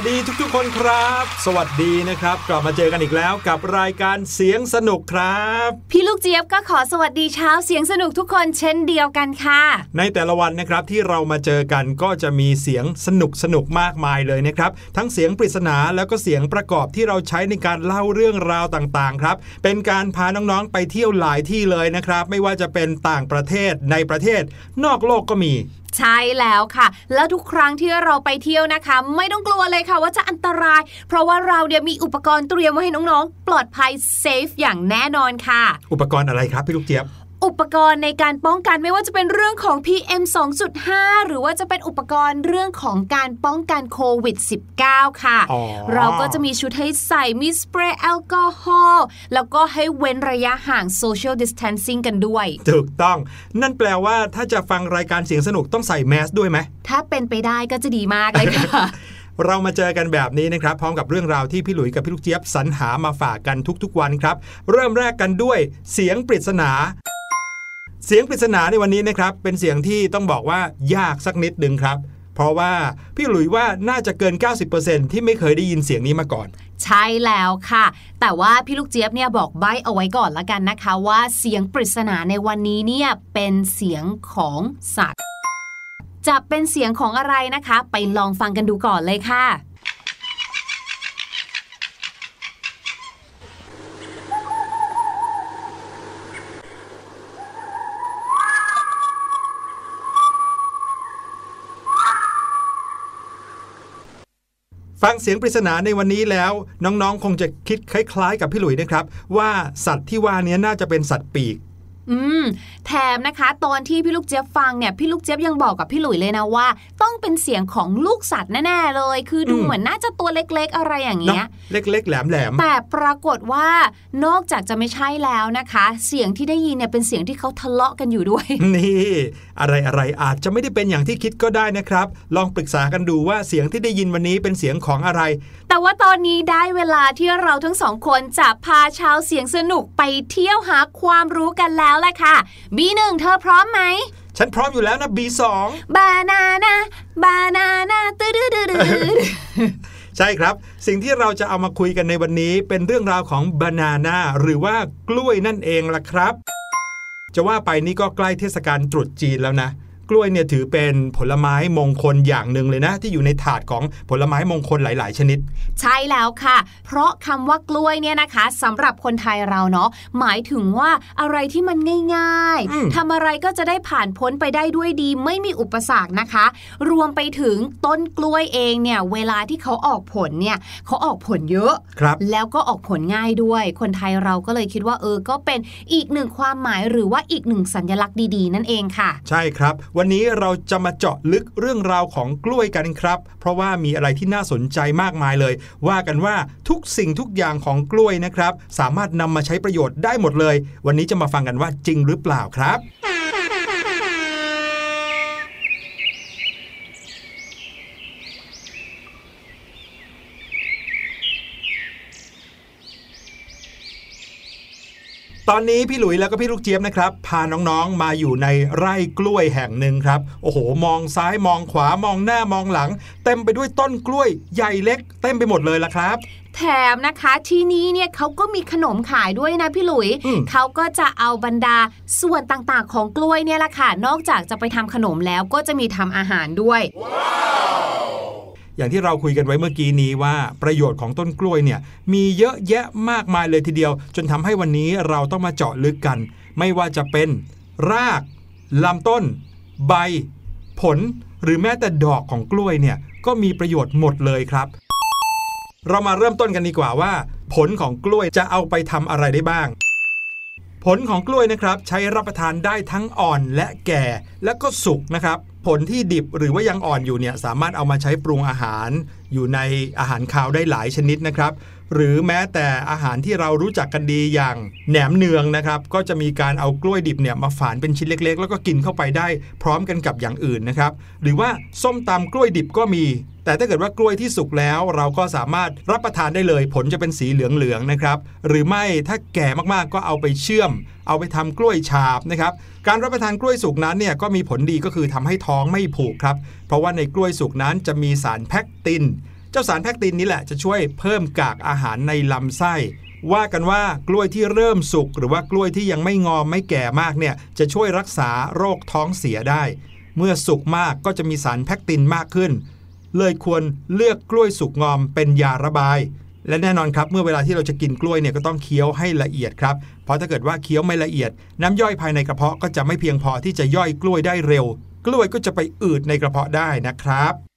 วัสดีทุกๆคนครับ สวัสดีนะครับ กลับมาเจอกันอีกแล้วกับรายการเสียงสนุกครับ พี่ลูกเจี๊ยบก็ขอสวัสดีเช้าเสียงสนุกทุกคนเช่นเดียวกันค่ะ ในแต่ละวันนะครับที่เรามาเจอกันก็จะมีเสียงสนุกสนุกมากมายเลยนะครับ ทั้งเสียงปริศนาแล้วก็เสียงประกอบที่เราใช้ในการเล่าเรื่องราวต่างๆครับ เป็นการพาน้องๆไปเที่ยวหลายที่เลยนะครับ ไม่ว่าจะเป็นต่างประเทศในประเทศ นอกโลกก็มี ใช่แล้วค่ะ แล้วทุกครั้งที่เราไปเที่ยวนะคะ ไม่ต้องกลัวเลยค่ะว่าจะอันตราย เพราะว่าเราเนี่ยมีอุปกรณ์เตรียมไว้ให้น้องๆ ปลอดภัยเซฟอย่างแน่นอนค่ะ อุปกรณ์อะไรครับพี่ลูกเจี๊ยบ อุปกรณ์ในการป้องกันไม่ว่าจะเป็นเรื่องของ PM 2.5 หรือว่าจะเป็นอุปกรณ์เรื่องของการป้องกันโควิด -19 ค่ะอ๋อเราก็จะมีชุดให้ใส่มีสเปรย์แอลกอฮอล์แล้วก็ให้เว้นระยะห่าง social distancing กันด้วย ถูกต้อง นั่นแปลว่าถ้าจะฟังรายการเสียงสนุกต้องใส่แมสด้วยไหม ถ้าเป็นไปได้ก็จะดีมากเลยค่ะเรามาเจอกันแบบนี้นะครับ พร้อมกับเรื่องราวที่พี่หลุยกับพี่ลูกเจี๊ยบสรรหามาฝากกันทุกๆวันครับ เริ่มแรกกันด้วยเสียงปริศนา เสียงปริศนาในวันนี้นะครับ เป็นเสียงที่ต้องบอกว่ายากสักนิดหนึ่งครับ เพราะว่าพี่หลุยว่าน่าจะเกิน 90%ที่ไม่เคยได้ยินเสียงนี้มาก่อน ใช่แล้วค่ะ แต่ว่าพี่ลูกเจี๊ยบเนี่ยบอกใบ้เอาไว้ก่อนละกันนะคะ ว่าเสียงปริศนาในวันนี้เนี่ยเป็นเสียงของสัตว์จะเป็นเสียงของอะไรนะคะ ไปลองฟังกันดูก่อนเลยค่ะ ฟังเสียงปริศนาในวันนี้แล้ว น้องๆ คงจะคิดคล้าย ๆ กับพี่หลุยนะครับ ว่าสัตว์ที่ว่านี้น่าจะเป็นสัตว์ปีก อืม แถมนะคะ ตอนที่พี่ลูกเจี๊ยบฟังเนี่ยพี่ลูกเจี๊ยบยังบอกกับพี่หลุยเลยนะว่า ต้องเป็นเสียงของลูกสัตว์แน่ๆเลย คือดูอืมเหมือนน่าจะตัวเล็กๆ อะไรอย่างเนาะเงี้ย เล็กๆแหลมๆแต่ปรากฏว่านอกจากจะไม่ใช่แล้วนะคะ เสียงที่ได้ยินเนี่ยเป็นเสียงที่เขาทะเลาะกันอยู่ด้วย นี่ อะไรอะไรๆอาจจะไม่ได้เป็นอย่างที่คิดก็ได้นะครับ ลองปรึกษากันดูว่าเสียงที่ได้ยินวันนี้เป็นเสียงของอะไร แต่ว่าตอนนี้ได้เวลาที่เราทั้งสองคนจะพาชาวเสียงสนุกไปเที่ยวหาความรู้กันแล้วแหละค่ะบีหนึ่งเธอพร้อมไหม ฉันพร้อมอยู่แล้วนะ B2 บานานาบานานาตื้อดื้อดื้อดื้อใช่ครับ สิ่งที่เราจะเอามาคุยกันในวันนี้ เป็นเรื่องราวของบานาน่าหรือว่ากล้วยนั่นเองล่ะครับ จะว่าไปนี่ก็ใกล้เทศกาลตรุษจีนแล้วนะ กล้วยเนี่ยถือเป็นผลไม้มงคลอย่างหนึ่งเลยนะ ที่อยู่ในถาดของผลไม้มงคลหลาย ๆ ชนิด ใช่แล้วค่ะ เพราะคำว่ากล้วยเนี่ยนะคะสำหรับคนไทยเราเนาะหมายถึงว่าอะไรที่มันง่ายอืมๆทำอะไรก็จะได้ผ่านพ้นไปได้ด้วยดี ไม่มีอุปสรรคนะคะ รวมไปถึงต้นกล้วยเองเนี่ยเวลาที่เขาออกผลเนี่ยเขาออกผลเยอะครับแล้วก็ออกผลง่ายด้วย คนไทยเราก็เลยคิดว่าเออก็เป็นอีกหนึ่งความหมายหรือว่าอีกหนึ่งสัญลักษณ์ดี ๆ นั่นเองค่ะ ใช่ครับวันนี้เราจะมาเจาะลึกเรื่องราวของกล้วยกันครับ เพราะว่ามีอะไรที่น่าสนใจมากมายเลย ว่ากันว่าทุกสิ่งทุกอย่างของกล้วยนะครับ สามารถนำมาใช้ประโยชน์ได้หมดเลย วันนี้จะมาฟังกันว่าจริงหรือเปล่าครับ ตอนนี้พี่หลุยแล้วก็พี่ลูกเจี๊ยบนะครับ พาน้องๆมาอยู่ในไร่กล้วยแห่งหนึ่งครับ โอ้โห มองซ้ายมองขวามองหน้ามองหลัง เต็มไปด้วยต้นกล้วยใหญ่เล็ก เต็มไปหมดเลยละครับแถมนะคะที่นี้เนี่ยเขาก็มีขนมขายด้วยนะพี่หลุยอืมเขาก็จะเอาบรรดาส่วนต่างๆ ของกล้วยเนี่ยแหละค่ะ นอกจากจะไปทำขนมแล้วก็จะมีทำอาหารด้วย อย่างที่เราคุยกันไว้เมื่อกี้นี้ว่าประโยชน์ของต้นกล้วยเนี่ยมีเยอะแยะมากมายเลยทีเดียว จนทำให้วันนี้เราต้องมาเจาะลึกกัน ไม่ว่าจะเป็น รากลำต้น ใบ ผล หรือแม้แต่ดอกของกล้วยเนี่ยก็มีประโยชน์หมดเลยครับ เรามาเริ่มต้นกันดีกว่าว่า ผลของกล้วยจะเอาไปทำอะไรได้บ้างผลของกล้วยนะครับใช้รับประทานได้ทั้งอ่อนและแก่และก็สุกนะครับ ผลที่ดิบหรือว่ายังอ่อนอยู่เนี่ยสามารถเอามาใช้ปรุงอาหาร อยู่ในอาหารคาวได้หลายชนิดนะครับ หรือแม้แต่อาหารที่เรารู้จักกันดีอย่างแหนมเนืองนะครับ ก็จะมีการเอากล้วยดิบเนี่ยมาฝานเป็นชิ้นเล็ก ๆ แล้วก็กินเข้าไปได้พร้อมกันกับอย่างอื่นนะครับ หรือว่าส้มตำกล้วยดิบก็มี แต่ถ้าเกิดว่ากล้วยที่สุกแล้วเราก็สามารถรับประทานได้เลย ผลจะเป็นสีเหลืองๆนะครับ หรือไม่ถ้าแก่มากๆก็เอาไปเชื่อม เอาไปทำกล้วยฉาบนะครับ การรับประทานกล้วยสุกนั้นเนี่ยก็มีผลดีก็คือทำให้ท้องไม่ผูกครับ เพราะว่าในกล้วยสุกนั้นจะมีสารแพคติน เจ้าสารแพคตินนี้แหละจะช่วยเพิ่มกากอาหารในลำไส้ว่ากันว่ากล้วยที่เริ่มสุกหรือว่ากล้วยที่ยังไม่งอมไม่แก่มากเนี่ยจะช่วยรักษาโรคท้องเสียได้ เมื่อสุกมากก็จะมีสารแพคตินมากขึ้น เลยควรเลือกกล้วยสุกงอมเป็นยาระบาย และแน่นอนครับ เมื่อเวลาที่เราจะกินกล้วยเนี่ยก็ต้องเคี้ยวให้ละเอียดครับ เพราะถ้าเกิดว่าเคี้ยวไม่ละเอียด น้ำย่อยภายในกระเพาะก็จะไม่เพียงพอที่จะย่อยกล้วยได้เร็ว กล้วยก็จะไปอืดในกระเพาะได้นะครับ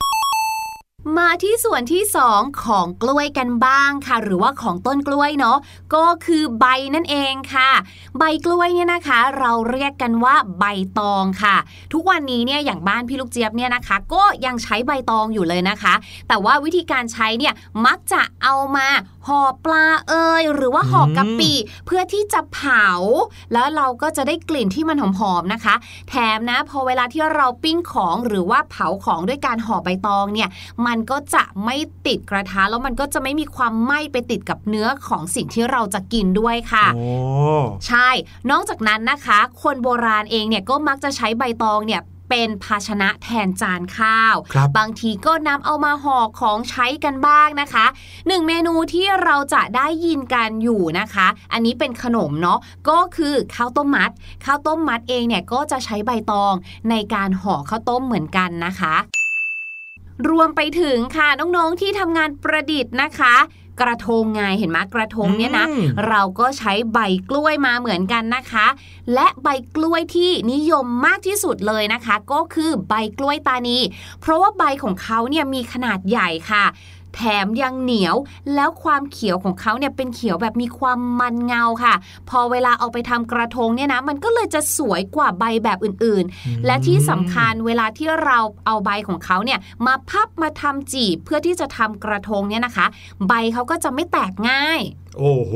มาที่ส่วนที่ 2 ของกล้วยกันบ้างค่ะ หรือว่าของต้นกล้วยเนาะก็คือใบนั่นเองค่ะ ใบกล้วยเนี่ยนะคะ เราเรียกกันว่าใบตองค่ะ ทุกวันนี้เนี่ยอย่างบ้านพี่ลูกเจี๊ยบเนี่ยนะคะ ก็ยังใช้ใบตองอยู่เลยนะคะ แต่ว่าวิธีการใช้เนี่ยมักจะเอามาห่อปลาเอยหรือว่าห่อกะปิเพื่อที่จะเผา แล้วเราก็จะได้กลิ่นที่มันหอมๆนะคะ แถมนะพอเวลาที่เราปิ้งของหรือว่าเผาของด้วยการห่อใบตองเนี่ย มันก็จะไม่ติดกระทะแล้วมันก็จะไม่มีความไหม้ไปติดกับเนื้อของสิ่งที่เราจะกินด้วยค่ะโอ้ใช่ นอกจากนั้นนะคะ คนโบราณเองเนี่ยก็มักจะใช้ใบตองเนี่ย เป็นภาชนะแทนจานข้าวครับบางทีก็นำเอามาห่อของใช้กันบ้างนะคะหนึ่งเมนูที่เราจะได้ยินกันอยู่นะคะ อันนี้เป็นขนมเนาะก็คือข้าวต้มมัด ข้าวต้มมัดเองเนี่ยก็จะใช้ใบตองในการห่อข้าวต้มเหมือนกันนะคะรวมไปถึงค่ะน้องๆที่ทำงานประดิษฐ์นะคะ กระทงไงเห็นไหมกระทงเนี่ยนะอืมเราก็ใช้ใบกล้วยมาเหมือนกันนะคะ และใบกล้วยที่นิยมมากที่สุดเลยนะคะ ก็คือใบกล้วยตานี เพราะว่าใบของเขาเนี่ยมีขนาดใหญ่ค่ะ แถมยังเหนียว แล้วความเขียวของเขาเนี่ยเป็นเขียวแบบมีความมันเงาค่ะ พอเวลาเอาไปทำกระทงเนี่ยนะมันก็เลยจะสวยกว่าใบแบบอื่นๆ และที่สำคัญเวลาที่เราเอาใบของเขาเนี่ยมาพับมาทำจีบเพื่อที่จะทำกระทงเนี่ยนะคะ ใบเขาก็จะไม่แตกง่าย โอ้โห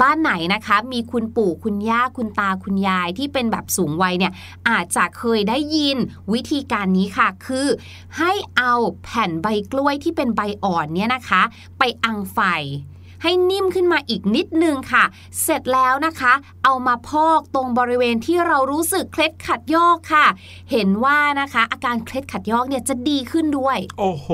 บ้านไหนนะคะ มีคุณปู่คุณย่าคุณตาคุณยายที่เป็นแบบสูงวัยเนี่ยอาจจะเคยได้ยินวิธีการนี้ค่ะ คือ ให้เอาแผ่นใบกล้วยที่เป็นใบอ่อนเนี่ยนะคะ ไปอังไฟให้นิ่มขึ้นมาอีกนิดนึงค่ะ เสร็จแล้วนะคะ เอามาพอกตรงบริเวณที่เรารู้สึกเคล็ดขัดยอกค่ะ เห็นว่านะคะ อาการเคล็ดขัดยอกเนี่ยจะดีขึ้นด้วย โอ้โห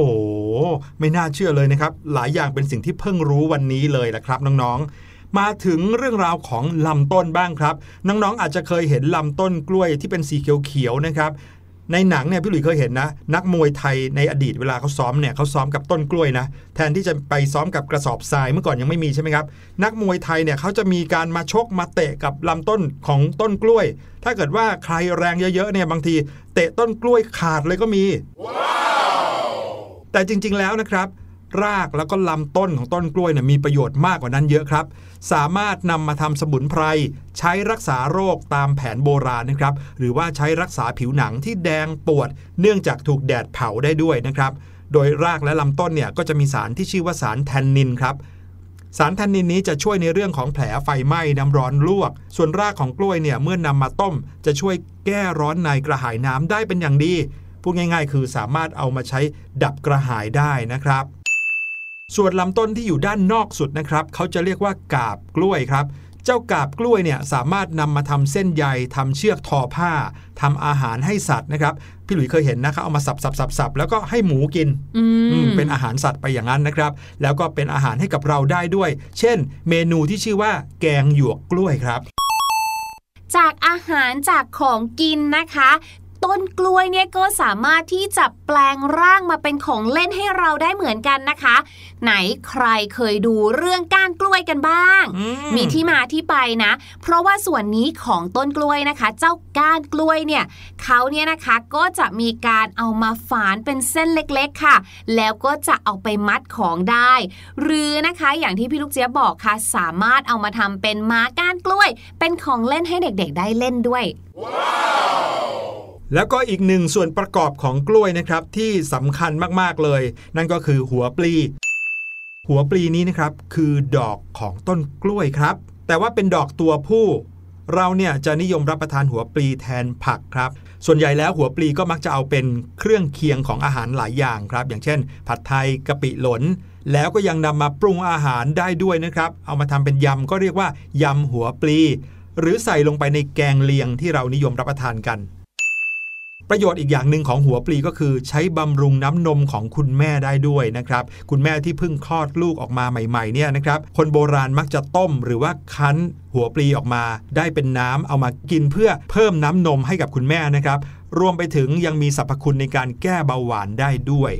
ไม่น่าเชื่อเลยนะครับ หลายอย่างเป็นสิ่งที่เพิ่งรู้วันนี้เลยละครับน้องๆ มาถึงเรื่องราวของลำต้นบ้างครับ น้องๆอาจจะเคยเห็นลำต้นกล้วยที่เป็นสีเขียวๆนะครับในหนังเนี่ยพี่หลุยส์เคยเห็นนะ นักมวยไทยในอดีตเวลาเขาซ้อมเนี่ยเขาซ้อมกับต้นกล้วยนะแทนที่จะไปซ้อมกับกระสอบทรายเมื่อก่อนยังไม่มีใช่ไหมครับนักมวยไทยเนี่ยเขาจะมีการมาชกมาเตะกับลำต้นของต้นกล้วย ถ้าเกิดว่าใครแรงเยอะๆเนี่ยบางทีเตะต้นกล้วยขาดเลยก็มีแต่จริง ๆแล้วนะครับ รากแล้วก็ลำต้นของต้นกล้วยเนี่ยมีประโยชน์มากกว่านั้นเยอะครับ สามารถนำมาทำสมุนไพรใช้รักษาโรคตามแผนโบราณนะครับ หรือว่าใช้รักษาผิวหนังที่แดงปวด เนื่องจากถูกแดดเผาได้ด้วยนะครับ โดยรากและลำต้นเนี่ยก็จะมีสารที่ชื่อว่าสารแทนนินครับสารแทนนินนี้จะช่วยในเรื่องของแผลไฟไหม้น้ำร้อนลวก ส่วนรากของกล้วยเนี่ยเมื่อนำมาต้ม จะช่วยแก้ร้อนในกระหายน้ำได้เป็นอย่างดี พูดง่าย ๆ คือสามารถเอามาใช้ดับกระหายได้นะครับ ส่วนลำต้นที่อยู่ด้านนอกสุดนะครับเขาจะเรียกว่ากาบกล้วยครับ เจ้ากาบกล้วยเนี่ยสามารถนำมาทำเส้นใยทำเชือกทอผ้าทำอาหารให้สัตว์นะครับพี่หลุยส์เคยเห็นนะครับเอามาสับสับสับสับแล้วก็ให้หมูกินอือืมมเป็นอาหารสัตว์ไปอย่างนั้นนะครับ แล้วก็เป็นอาหารให้กับเราได้ด้วย เช่น เมนูที่ชื่อว่า แกงหยวกกล้วยครับจากอาหารจากของกินนะคะ ต้นกล้วยเนี่ยก็สามารถที่จะแปลงร่างมาเป็นของเล่นให้เราได้เหมือนกันนะคะ ไหนใครเคยดูเรื่องก้านกล้วยกันบ้างอืมมีที่มาที่ไปนะ เพราะว่าส่วนนี้ของต้นกล้วยนะคะ เจ้าก้านกล้วยเนี่ยเขาเนี่ยนะคะก็จะมีการเอามาฝานเป็นเส้นเล็กๆค่ะ แล้วก็จะเอาไปมัดของได้ หรือนะคะอย่างที่พี่ลูกเจี๊ยบบอกค่ะ สามารถเอามาทำเป็นม้าก้านกล้วย เป็นของเล่นให้เด็กๆได้เล่นด้วย แล้วก็อีกหนึ่งส่วนประกอบของกล้วยนะครับที่สำคัญมากๆเลย นั่นก็คือหัวปลี หัวปลีนี้นะครับคือดอกของต้นกล้วยครับ แต่ว่าเป็นดอกตัวผู้ เราเนี่ยจะนิยมรับประทานหัวปลีแทนผักครับ ส่วนใหญ่แล้วหัวปลีก็มักจะเอาเป็นเครื่องเคียงของอาหารหลายอย่างครับ อย่างเช่น ผัดไทยกะปิหลนแล้วก็ยังนำมาปรุงอาหารได้ด้วยนะครับ เอามาทำเป็นยำก็เรียกว่ายำหัวปลี หรือใส่ลงไปในแกงเลียงที่เรานิยมรับประทานกัน ประโยชน์อีกอย่างหนึ่งของหัวปลีก็คือ ใช้บำรุงน้ำนมของคุณแม่ได้ด้วยนะครับคุณแม่ที่เพิ่งคลอดลูกออกมาใหม่ๆเนี่ยนะครับคนโบราณมักจะต้มหรือว่าคั้นหัวปลีออกมา ได้เป็นน้ำเอามากินเพื่อเพิ่มน้ำนมให้กับคุณแม่นะครับรวมไปถึงยังมีสรรพคุณในการแก้เบาหวานได้ด้วย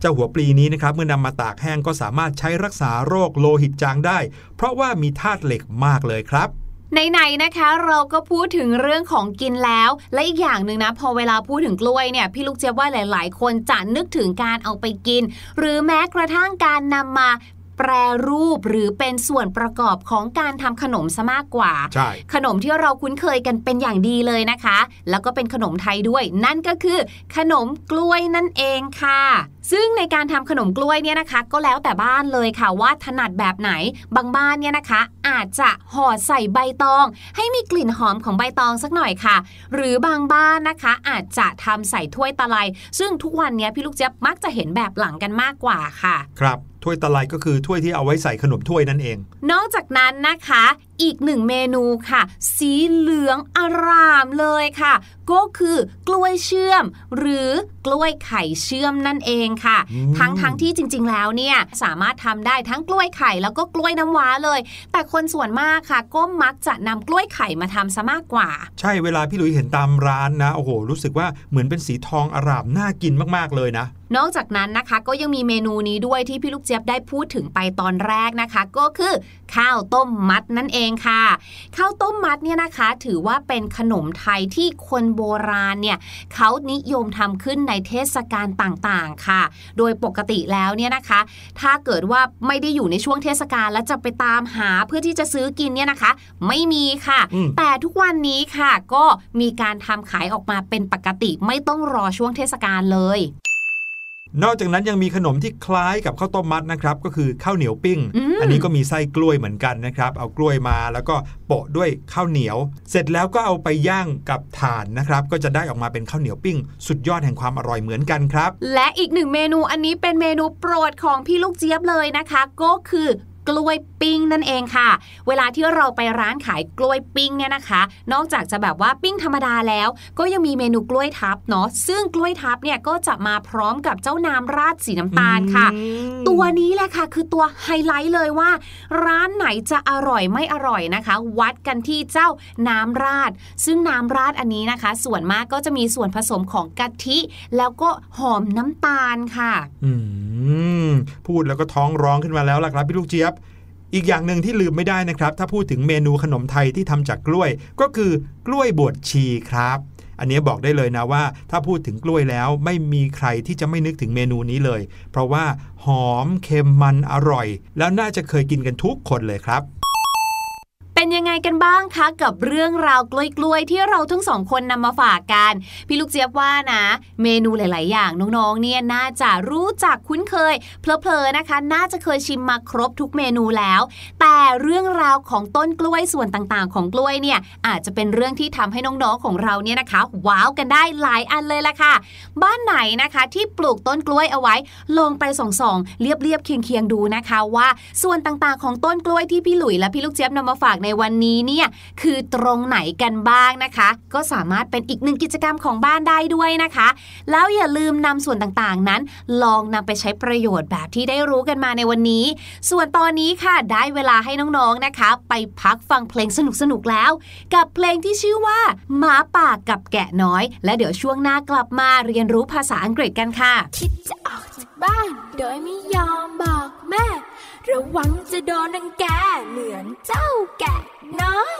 เจ้าหัวปลีนี้นะครับเมื่อนำมาตากแห้งก็สามารถใช้รักษาโรคโลหิตจางได้ เพราะว่ามีธาตุเหล็กมากเลยครับ ไหนๆนะคะ เราก็พูดถึงเรื่องของกินแล้ว และอีกอย่างหนึ่งนะ พอเวลาพูดถึงกล้วยเนี่ยพี่ลูกเจี๊ยบว่าหลาย ๆ คนจะนึกถึงการเอาไปกิน หรือแม้กระทั่งการนำมาแปรรูปหรือเป็นส่วนประกอบของการทำขนมซะมากกว่าใช่ขนมที่เราคุ้นเคยกันเป็นอย่างดีเลยนะคะ แล้วก็เป็นขนมไทยด้วย นั่นก็คือ ขนมกล้วยนั่นเองค่ะ ซึ่งในการทำขนมกล้วยเนี่ยนะคะ ก็แล้วแต่บ้านเลยค่ะว่าถนัดแบบไหน บางบ้านเนี่ยนะคะ อาจจะห่อใส่ใบตอง ให้มีกลิ่นหอมของใบตองสักหน่อยค่ะ หรือบางบ้านนะคะ อาจจะทำใส่ถ้วยตะไลซึ่งทุกวันเนี้ยพี่ลูกเจี๊ยบมักจะเห็นแบบหลังกันมากกว่าค่ะ ครับถ้วยตะไลก็คือถ้วยที่เอาไว้ใส่ขนมถ้วยนั่นเอง นอกจากนั้นนะคะอีกหนึ่งเมนูค่ะ สีเหลืองอารามเลยค่ะ ก็คือกล้วยเชื่อม หรือกล้วยไข่เชื่อมนั่นเองค่ะอืมทั้งทั้งที่จริง ๆ แล้วเนี่ยสามารถทำได้ทั้งกล้วยไข่แล้วก็กล้วยน้ำว้าเลย แต่คนส่วนมากค่ะ ก็มักจะนำกล้วยไข่มาทำซะมากกว่า ใช่เวลาพี่หลุยเห็นตามร้านนะโอ้โหรู้สึกว่าเหมือนเป็นสีทองอร่ามน่ากินมากๆเลยนะนอกจากนั้นนะคะก็ยังมีเมนูนี้ด้วยที่พี่ลูกเจี๊ยบได้พูดถึงไปตอนแรกนะคะ ก็คือข้าวต้มมัดนั่นเองค่ะ ข้าวต้มมัดเนี่ยนะคะ ถือว่าเป็นขนมไทยที่คนโบราณเนี่ยเขานิยมทำขึ้นในเทศกาลต่างๆค่ะ โดยปกติแล้วเนี่ยนะคะ ถ้าเกิดว่าไม่ได้อยู่ในช่วงเทศกาลแล้วจะไปตามหาเพื่อที่จะซื้อกินเนี่ยนะคะ ไม่มีค่ะอืมแต่ทุกวันนี้ค่ะก็มีการทำขายออกมาเป็นปกติไม่ต้องรอช่วงเทศกาลเลย นอกจากนั้นยังมีขนมที่คล้ายกับข้าวต้มมัดนะครับก็คือข้าวเหนียวปิ้งอืมอันนี้ก็มีไส้กล้วยเหมือนกันนะครับ เอากล้วยมาแล้วก็โปะด้วยข้าวเหนียว เสร็จแล้วก็เอาไปย่างกับถ่านนะครับ ก็จะได้ออกมาเป็นข้าวเหนียวปิ้ง สุดยอดแห่งความอร่อยเหมือนกันครับ และอีกหนึ่งเมนูอันนี้เป็นเมนูโปรดของพี่ลูกเจี๊ยบเลยนะคะ ก็คือ กล้วยปิ้งนั่นเองค่ะ เวลาที่เราไปร้านขายกล้วยปิ้งเนี่ยนะคะ นอกจากจะแบบว่าปิ้งธรรมดาแล้ว ก็ยังมีเมนูกล้วยทับเนาะซึ่งกล้วยทับเนี่ยก็จะมาพร้อมกับเจ้าน้ำราดสีน้ำตาลค่ะอืมตัวนี้แหละค่ะ คือตัวไฮไลท์เลยว่า ร้านไหนจะอร่อยไม่อร่อยนะคะ วัดกันที่เจ้าน้ำราด ซึ่งน้ำราดอันนี้นะคะ ส่วนมากก็จะมีส่วนผสมของกะทิ แล้วก็หอมน้ำตาลค่ะอืมพูดแล้วก็ท้องร้องขึ้นมาแล้วล่ะครับพี่ลูกเจี๊ยบ อีกอย่างหนึ่งที่ลืมไม่ได้นะครับ ถ้าพูดถึงเมนูขนมไทยที่ทำจากกล้วย ก็คือกล้วยบวชชีครับ อันนี้บอกได้เลยนะว่า ถ้าพูดถึงกล้วยแล้วไม่มีใครที่จะไม่นึกถึงเมนูนี้เลย เพราะว่าหอมเค็มมันอร่อย แล้วน่าจะเคยกินกันทุกคนเลยครับ เป็นยังไงกันบ้างคะกับเรื่องราวกล้วยๆที่เราทั้งสองคนนำมาฝากกัน พี่ลูกเจี๊ยบว่านะ เมนูหลาย ๆ อย่างน้องๆ เนี่ยน่าจะรู้จักคุ้นเคย เพลอๆนะคะ น่าจะเคยชิมมาครบทุกเมนูแล้ว แต่เรื่องราวของต้นกล้วยส่วนต่างๆ ของกล้วยเนี่ยอาจจะเป็นเรื่องที่ทำให้น้องๆของเราเนี่ยนะคะ ว้าวกันได้หลายอันเลยล่ะค่ะ บ้านไหนนะคะที่ปลูกต้นกล้วยเอาไว้ ลงไปส่องๆเรียบๆเคียงๆดูนะคะ ว่าส่วนต่างๆ ของต้นกล้วยที่พี่หลุยและพี่ลูกเจี๊ยบนำมาฝากในวันนี้เนี่ยคือตรงไหนกันบ้างนะคะ ก็สามารถเป็นอีกหนึ่งกิจกรรมของบ้านได้ด้วยนะคะ แล้วอย่าลืมนำส่วนต่างๆนั้น ลองนำไปใช้ประโยชน์แบบที่ได้รู้กันมาในวันนี้ ส่วนตอนนี้ค่ะได้เวลาให้น้องๆนะคะ ไปพักฟังเพลงสนุกๆแล้ว กับเพลงที่ชื่อว่าหมาป่ากับแกะน้อย และเดี๋ยวช่วงหน้ากลับมาเรียนรู้ภาษาอังกฤษกันค่ะคิดจะออก บ้าน โดยไม่ยอมบอกแม่ ระวังจะโดนนังแกเหมือนเจ้าแกะน้อย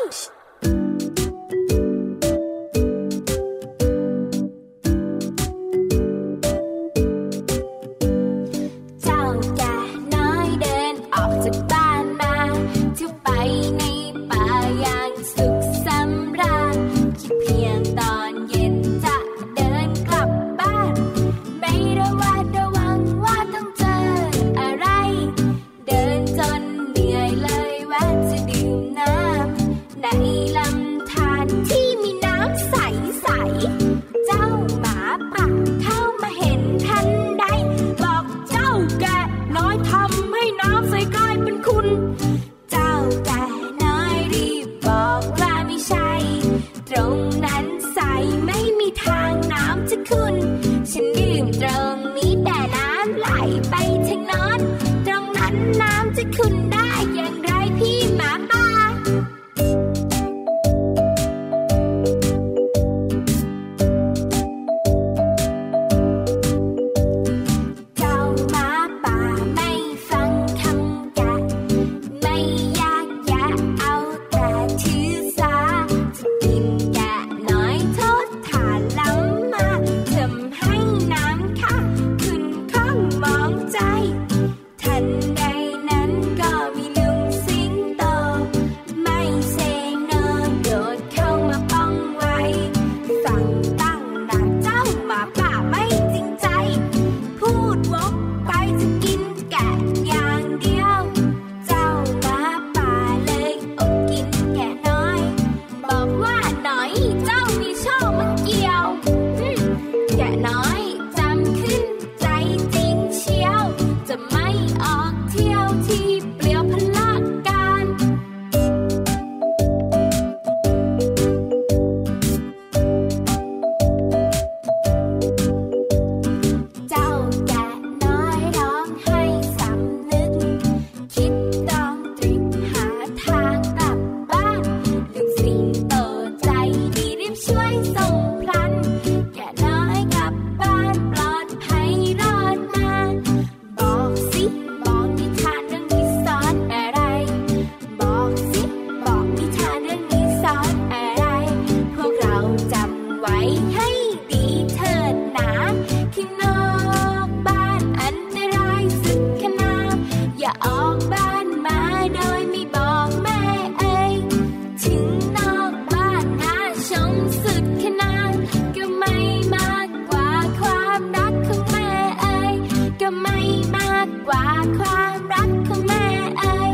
ความรักของแม่เอ่ย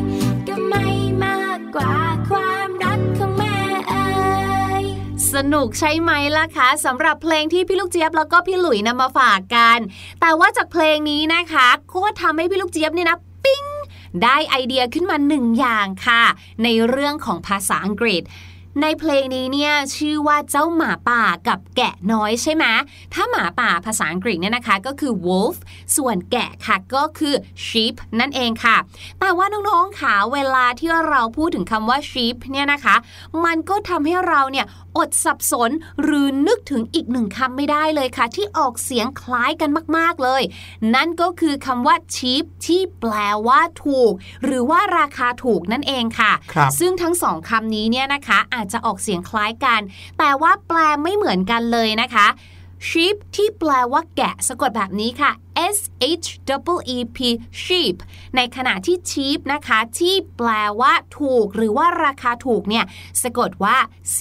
ก็ไม่มากกว่าความรักของแม่เอ่ยสนุกใช่ไหมล่ะคะสำหรับเพลงที่พี่ลูกเจี๊ยบแล้วก็พี่หลุยนำมาฝากกัน แต่ว่าจากเพลงนี้นะคะก็ทำให้พี่ลูกเจี๊ยบเนี่ยนะปิ้งได้ไอเดียขึ้นมาหนึ่งอย่างค่ะ ในเรื่องของภาษาอังกฤษ ในเพลงนี้เนี่ยชื่อว่าเจ้าหมาป่ากับแกะน้อยใช่ไหมถ้าหมาป่าภาษาอังกฤษเนี่ยนะคะก็คือ wolf ส่วนแกะค่ะก็คือ sheep นั่นเองค่ะ แต่ว่าน้องๆค่ะเวลาที่เราพูดถึงคำว่า sheep เนี่ยนะคะ มันก็ทำให้เราเนี่ยอดสับสน หรือนึกถึงอีกหนึ่งคำไม่ได้เลยค่ะ ที่ออกเสียงคล้ายกันมาก ๆ เลย นั่นก็คือคำว่า cheap ที่แปลว่าถูก หรือว่าราคาถูกนั่นเองค่ะครับซึ่งทั้งสองคำนี้เนี่ยนะคะอาจจะออกเสียงคล้ายกัน แต่ว่าแปลไม่เหมือนกันเลยนะคะ sheep ที่แปลว่าแกะสะกดแบบนี้ค่ะ S H E E P sheep ในขณะที่ cheap นะคะ ที่แปลว่าถูก หรือว่าราคาถูกเนี่ยสะกดว่า C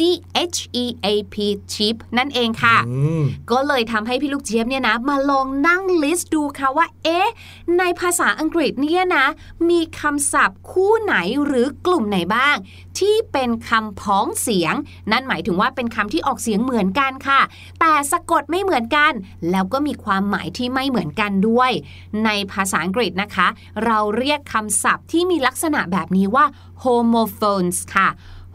H E A P cheap นั่นเองค่ะอืมก็เลยทำให้พี่ลูกเจี๊ยบเนี่ยนะ มาลองนั่งลิสต์ดูค่ะว่า เอ๊ะ ในภาษาอังกฤษเนี่ยนะ มีคำศัพท์คู่ไหนหรือกลุ่มไหนบ้าง ที่เป็นคำพ้องเสียง นั่นหมายถึงว่าเป็นคำที่ออกเสียงเหมือนกันค่ะ แต่สะกดไม่เหมือนกัน แล้วก็มีความหมายที่ไม่เหมือนกันด้วย ในภาษาอังกฤษนะคะ เราเรียกคำศัพท์ที่มีลักษณะแบบนี้ว่า homophones ค่ะ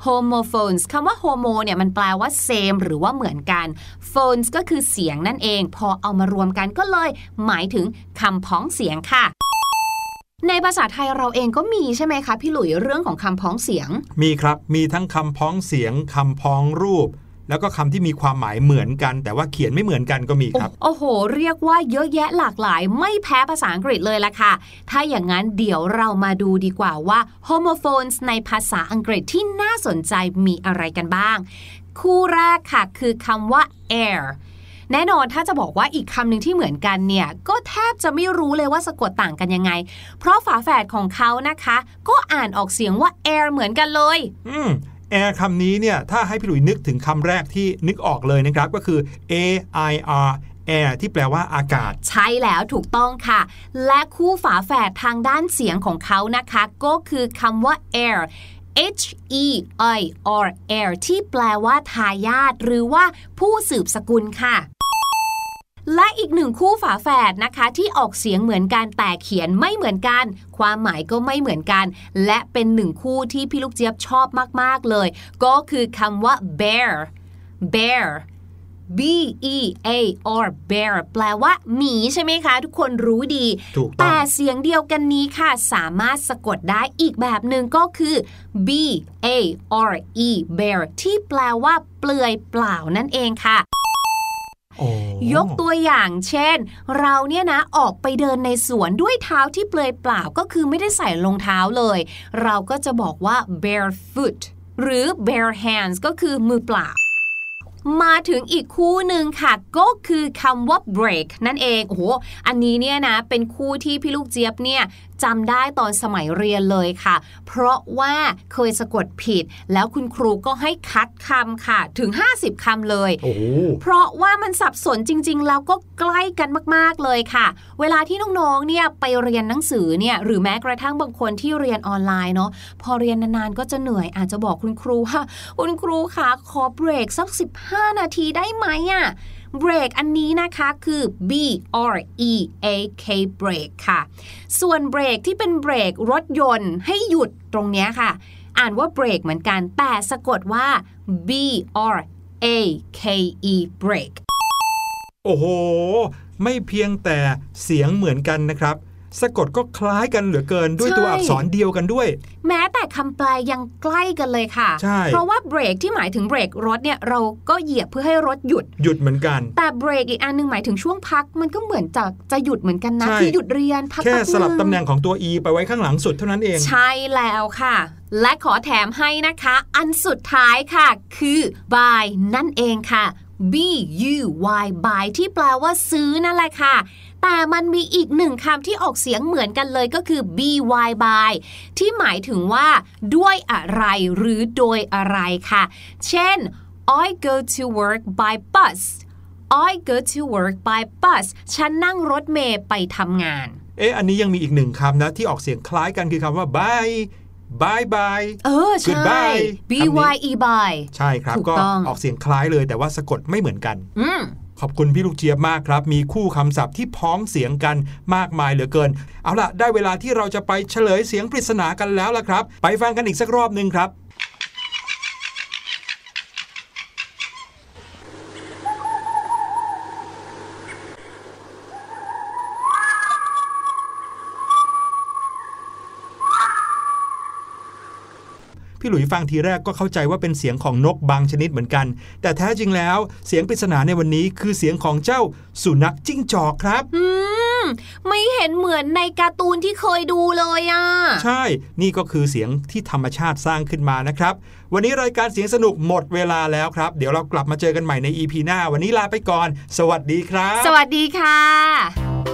homophones คำว่า homo เนี่ยมันแปลว่า same หรือว่าเหมือนกัน phones ก็คือเสียงนั่นเอง พอเอามารวมกันก็เลย หมายถึงคำพ้องเสียงค่ะในภาษาไทยเราเองก็มีใช่ไหมคะ พี่หลุยเรื่องของคำพ้องเสียง มีครับมีทั้งคำพ้องเสียงคำพ้องรูป แล้วก็คำที่มีความหมายเหมือนกัน แต่ว่าเขียนไม่เหมือนกันก็มีครับ โอ้โห เรียกว่าเยอะแยะหลากหลาย ไม่แพ้ภาษาอังกฤษเลยละค่ะ ถ้าอย่างนั้นเดี๋ยวเรามาดูดีกว่าว่า homophones ในภาษาอังกฤษที่น่าสนใจมีอะไรกันบ้าง คู่แรกค่ะคือคำว่า air แน่นอนถ้าจะบอกว่าอีกคำหนึ่งที่เหมือนกันเนี่ย ก็แทบจะไม่รู้เลยว่าสะกดต่างกันยังไง เพราะฝาแฝดของเขานะคะ ก็อ่านออกเสียงว่า air เหมือนกันเลย อืม แอร์คำนี้เนี่ยถ้าให้พี่หลุยนึกถึงคำแรกที่นึกออกเลยนะครับก็คือ A I R air ที่แปลว่าอากาศ ใช่แล้วถูกต้องค่ะ และคู่ฝาแฝดทางด้านเสียงของเขานะคะ ก็คือคำว่า air H E I R air ที่แปลว่าทายาทหรือว่าผู้สืบสกุลค่ะ และอีกหนึ่งคู่ฝาแฝดนะคะที่ออกเสียงเหมือนกันแต่เขียนไม่เหมือนกัน ความหมายก็ไม่เหมือนกัน และเป็นหนึ่งคู่ที่พี่ลูกเจี๊ยบชอบมากๆเลย ก็คือคำว่า bear bear B E A or bear แปลว่าหมีใช่ไหมคะ ทุกคนรู้ดีถูกต้อแต่งเสียงเดียวกันนี้ค่ะ สามารถสะกดได้อีกแบบหนึ่งก็คือ B A R E bear ที่แปลว่าเปลือยเปล่านั่นเองค่ะโอ้ ยกตัวอย่างเช่น เราเนี่ยนะออกไปเดินในสวนด้วยเท้าที่เปลือยเปล่าก็คือไม่ได้ใส่รองเท้าเลย เราก็จะบอกว่า barefoot หรือ bare hands ก็คือมือเปล่ามาถึงอีกคู่หนึ่งค่ะ ก็คือคำว่า break นั่นเองโอ้โหอันนี้เนี่ยนะ เป็นคู่ที่พี่ลูกเจี๊ยบเนี่ย จำได้ตอนสมัยเรียนเลยค่ะ เพราะว่าเคยสะกดผิด แล้วคุณครูก็ให้คัดคำค่ะ ถึง 50คำเลยโอ้โหเพราะว่ามันสับสนจริง ๆ แล้วก็ใกล้กันมากๆเลยค่ะ เวลาที่น้องๆเนี่ยไปเรียนหนังสือเนี่ยหรือแม้กระทั่งบางคนที่เรียนออนไลน์เนาะพอเรียนนานๆก็จะเหนื่อยอาจจะบอกคุณครูว่าคุณครูคะขอเบรกสัก 15 นาทีได้ไหมอะเบรกอันนี้นะคะคือ B R E A K break ค่ะ ส่วนเบรกที่เป็นเบรกรถยนต์ให้หยุดตรงนี้ค่ะ อ่านว่าเบรกเหมือนกัน แต่สะกดว่า B R A K E break โอ้โห ไม่เพียงแต่เสียงเหมือนกันนะครับ สะกดก็คล้ายกันเหลือเกินด้วยใช่ตัวอักษรเดียวกันด้วย แม้แต่คำแปลยังใกล้กันเลยค่ะใช่เพราะว่าเบรกที่หมายถึงเบรกรถเนี่ยเราก็เหยียบเพื่อให้รถหยุดหยุดเหมือนกัน แต่เบรกอีกอันหนึงหมายถึงช่วงพักมันก็เหมือนจะจะหยุดเหมือนกันนะใช่คือหยุดเรียนพักแค่ป๊บสลับนึตำแหน่งของตัว e ไปไว้ข้างหลังสุดเท่านั้นเอง ใช่แล้วค่ะ และขอแถมให้นะคะ อันสุดท้ายค่ะ คือ buy นั่นเองค่ะ b u y buy ที่แปลว่าซื้อนั่นแหละค่ะ แต่มันมีอีกหนึ่งคำที่ออกเสียงเหมือนกันเลยก็คือ by by ที่หมายถึงว่า ด้วยอะไรหรือโดยอะไรค่ะ เช่น I go to work by bus I go to work by bus ฉันนั่งรถเมล์ไปทำงาน เอ๊ะ อันนี้ยังมีอีกหนึ่งคำนะ ที่ออกเสียงคล้ายกันคือคำว่า bye bye bye เออใช่ Goodbye B Y E by ใช่ครับถูกก็ต้องออกเสียงคล้ายเลยแต่ว่าสะกดไม่เหมือนกัน อืม ขอบคุณพี่ลูกเจี๊ยบมากครับ มีคู่คำศัพท์ที่พ้องเสียงกันมากมายเหลือเกิน เอาล่ะ ได้เวลาที่เราจะไปเฉลยเสียงปริศนากันแล้วล่ะครับ ไปฟังกันอีกสักรอบหนึ่งครับ พี่ หลุยฟังทีแรกก็เข้าใจว่าเป็นเสียงของนกบางชนิดเหมือนกัน แต่แท้จริงแล้วเสียงปริศนาในวันนี้คือเสียงของเจ้าสุนัขจิ้งจอกครับ อืมไม่เห็นเหมือนในการ์ตูนที่เคยดูเลยอะ ใช่ นี่ก็คือเสียงที่ธรรมชาติสร้างขึ้นมานะครับ วันนี้รายการเสียงสนุกหมดเวลาแล้วครับ เดี๋ยวเรากลับมาเจอกันใหม่ใน EP หน้า วันนี้ลาไปก่อน สวัสดีครับ สวัสดีค่ะ